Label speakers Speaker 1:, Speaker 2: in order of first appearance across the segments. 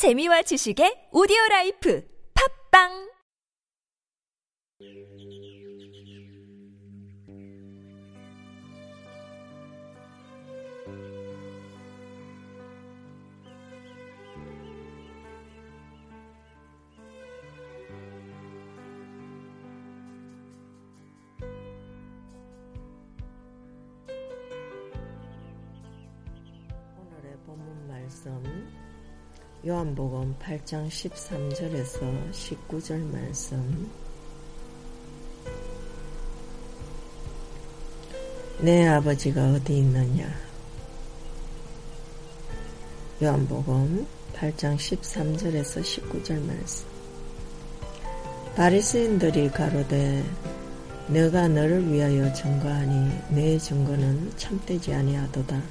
Speaker 1: 재미와 지식의 오디오 라이프 팝빵!
Speaker 2: 오늘의 본문 말씀 요한복음 8장 13절에서 19절 말씀. 내 아버지가 어디 있느냐? 요한복음 8장 13절에서 19절 말씀. 바리새인들이 가로되 너가 너를 위하여 증거하니 내 증거는 참되지 아니하도다.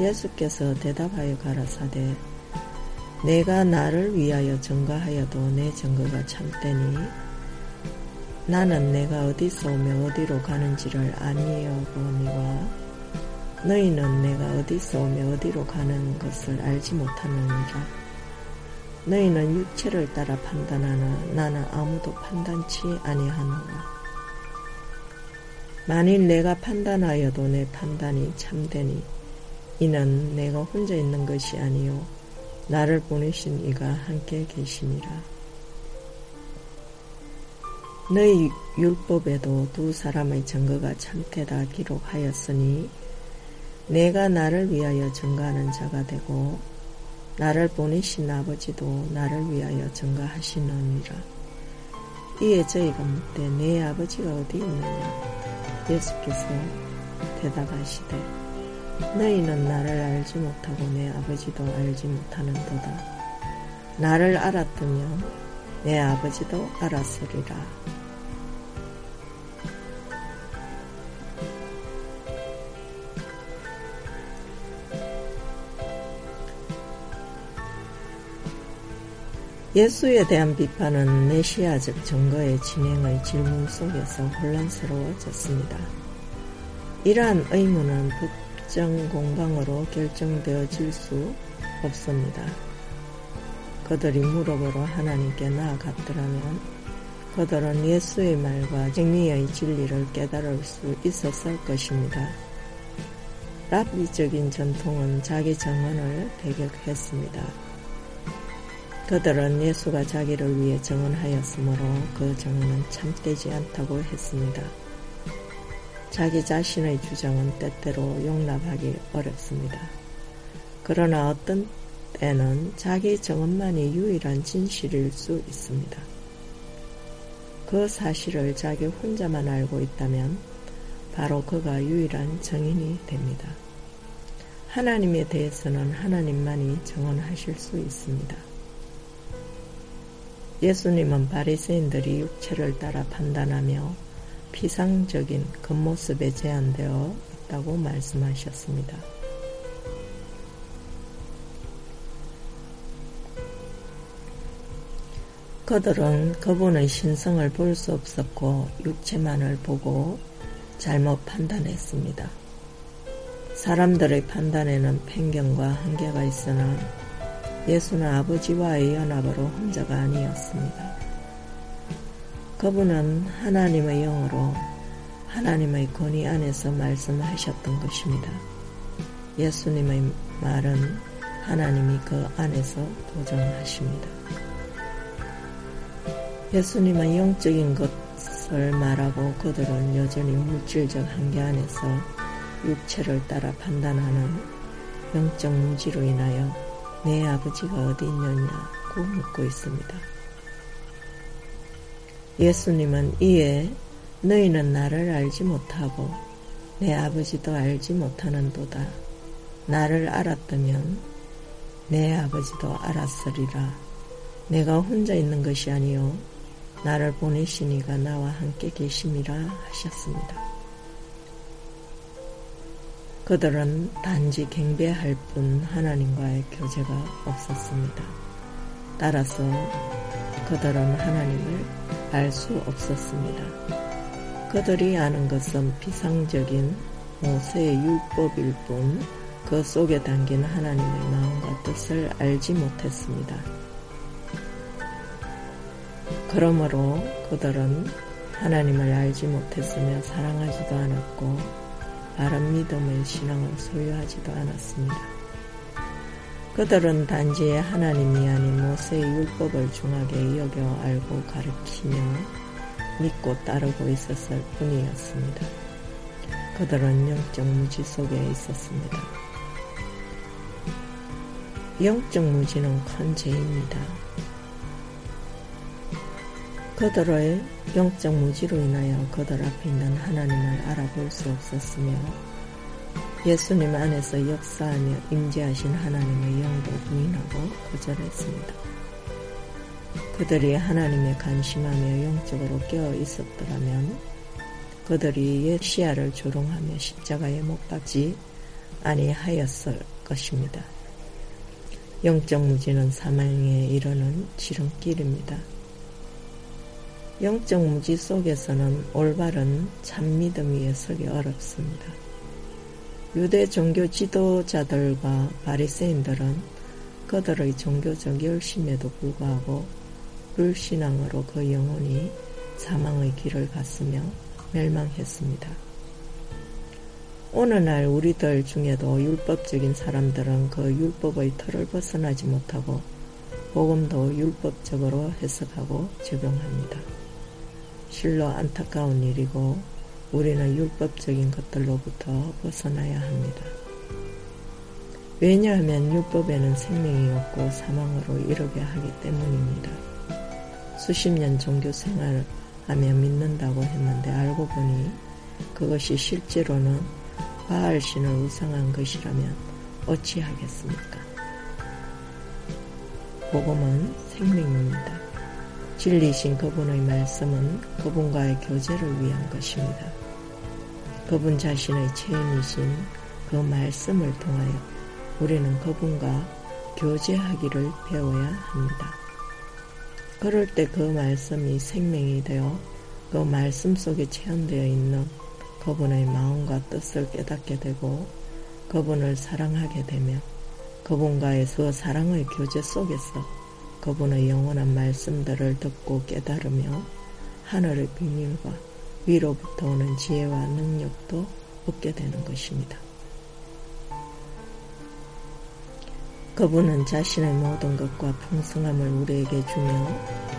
Speaker 2: 예수께서 대답하여 가라사대 내가 나를 위하여 증거하여도 내 증거가 참되니 나는 내가 어디서 오며 어디로 가는지를 아니하거니와 너희는 내가 어디서 오며 어디로 가는 것을 알지 못하느니라. 너희는 육체를 따라 판단하나 나는 아무도 판단치 아니하노라. 만일 내가 판단하여도 내 판단이 참되니 이는 내가 혼자 있는 것이 아니요 나를 보내신 이가 함께 계시니라. 너희 율법에도 두 사람의 증거가 참되다 기록하였으니 내가 나를 위하여 증거하는 자가 되고 나를 보내신 아버지도 나를 위하여 증거하시느니라. 이에 저희가 묻되 내 아버지가 어디 있느냐? 예수께서 대답하시되 너희는 나를 알지 못하고 내 아버지도 알지 못하는도다. 나를 알았더면 내 아버지도 알았으리라. 예수에 대한 비판은 메시아적 증거의 진행의 질문 속에서 혼란스러워졌습니다. 이러한 의문은 특정 공방으로 결정되어질 수 없습니다. 그들이 물어보러 하나님께 나아갔더라면 그들은 예수의 말과 정리의 진리를 깨달을 수 있었을 것입니다. 랍비적인 전통은 자기 정언을 배격했습니다. 그들은 예수가 자기를 위해 정언하였으므로 그 정언은 참되지 않다고 했습니다. 자기 자신의 주장은 때때로 용납하기 어렵습니다. 그러나 어떤 때는 자기 정언만이 유일한 진실일 수 있습니다. 그 사실을 자기 혼자만 알고 있다면 바로 그가 유일한 정인이 됩니다. 하나님에 대해서는 하나님만이 정언하실 수 있습니다. 예수님은 바리새인들이 육체를 따라 판단하며 피상적인 겉모습에 제한되어 있다고 말씀하셨습니다. 그들은 그분의 신성을 볼 수 없었고 육체만을 보고 잘못 판단했습니다. 사람들의 판단에는 편견과 한계가 있으나 예수는 아버지와의 연합으로 혼자가 아니었습니다. 그분은 하나님의 영으로 하나님의 권위 안에서 말씀하셨던 것입니다. 예수님의 말은 하나님이 그 안에서 도전하십니다. 예수님은 영적인 것을 말하고 그들은 여전히 물질적 한계 안에서 육체를 따라 판단하는 영적 무지로 인하여 내 아버지가 어디 있느냐고 묻고 있습니다. 예수님은 이에 너희는 나를 알지 못하고 내 아버지도 알지 못하는도다. 나를 알았다면 내 아버지도 알았으리라. 내가 혼자 있는 것이 아니요 나를 보내시니가 나와 함께 계심이라 하셨습니다. 그들은 단지 경배할 뿐 하나님과의 교제가 없었습니다. 따라서 그들은 하나님을 알 수 없었습니다. 그들이 아는 것은 비상적인 모세의 율법일 뿐 그 속에 담긴 하나님의 마음과 뜻을 알지 못했습니다. 그러므로 그들은 하나님을 알지 못했으며 사랑하지도 않았고 바른 믿음의 신앙을 소유하지도 않았습니다. 그들은 단지 하나님이 아닌 모세의 율법을 중하게 여겨 알고 가르치며 믿고 따르고 있었을 뿐이었습니다. 그들은 영적 무지 속에 있었습니다. 영적 무지는 큰 죄입니다. 그들의 영적 무지로 인하여 그들 앞에 있는 하나님을 알아볼 수 없었으며 예수님 안에서 역사하며 임재하신 하나님의 영도 부인하고 거절했습니다. 그들이 하나님의 관심하며 영적으로 깨어 있었더라면 그들이 옛 시야를 조롱하며 십자가에 못 박지 아니하였을 것입니다. 영적 무지는 사망에 이르는 지름길입니다. 영적 무지 속에서는 올바른 참 믿음 위에 서기 어렵습니다. 유대 종교 지도자들과 바리새인들은 그들의 종교적 열심에도 불구하고 불신앙으로 그 영혼이 사망의 길을 갔으며 멸망했습니다. 오늘날 우리들 중에도 율법적인 사람들은 그 율법의 틀을 벗어나지 못하고 복음도 율법적으로 해석하고 적용합니다. 실로 안타까운 일이고 우리는 율법적인 것들로부터 벗어나야 합니다. 왜냐하면 율법에는 생명이 없고 사망으로 이르게 하기 때문입니다. 수십 년 종교 생활하며 믿는다고 했는데 알고 보니 그것이 실제로는 바알신을 우상한 것이라면 어찌하겠습니까? 복음은 생명입니다. 진리신 그분의 말씀은 그분과의 교제를 위한 것입니다. 그분 자신의 체인이신 그 말씀을 통하여 우리는 그분과 교제하기를 배워야 합니다. 그럴 때 그 말씀이 생명이 되어 그 말씀 속에 체험되어 있는 그분의 마음과 뜻을 깨닫게 되고 그분을 사랑하게 되며 그분과의 그 사랑의 교제 속에서 그분의 영원한 말씀들을 듣고 깨달으며 하늘의 비밀과 위로부터 오는 지혜와 능력도 얻게 되는 것입니다. 그분은 자신의 모든 것과 풍성함을 우리에게 주며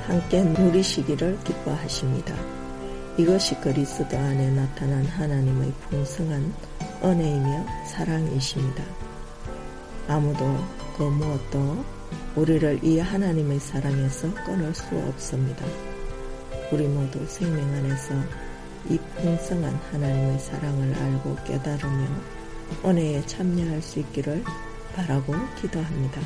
Speaker 2: 함께 누리시기를 기뻐하십니다. 이것이 그리스도 안에 나타난 하나님의 풍성한 은혜이며 사랑이십니다. 아무도 그 무엇도 우리를 이 하나님의 사랑에서 끊을 수 없습니다. 우리 모두 생명 안에서 이 풍성한 하나님의 사랑을 알고 깨달으며 은혜에 참여할 수 있기를 바라고 기도합니다.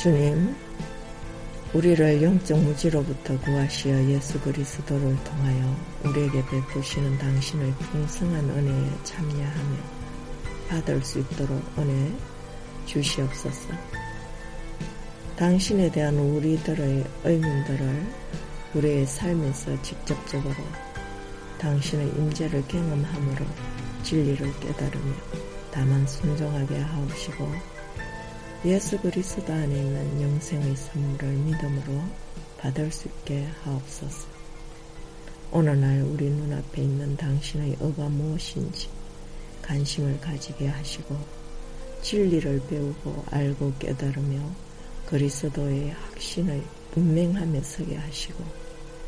Speaker 2: 주님, 우리를 영적 무지로부터 구하시어 예수 그리스도를 통하여 우리에게 베푸시는 당신의 풍성한 은혜에 참여하며 받을 수 있도록 은혜 주시옵소서. 당신에 대한 우리들의 의문들을 우리의 삶에서 직접적으로 당신의 임재를 경험함으로 진리를 깨달으며 다만 순종하게 하옵시고 예수 그리스도 안에 있는 영생의 선물을 믿음으로 받을 수 있게 하옵소서. 오늘날 우리 눈앞에 있는 당신의 의가 무엇인지 관심을 가지게 하시고 진리를 배우고 알고 깨달으며 그리스도의 확신의 분명함에 서게 하시고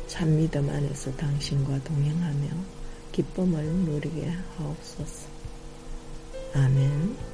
Speaker 2: 참 믿음 안에서 당신과 동행하며 기쁨을 누리게 하옵소서. 아멘.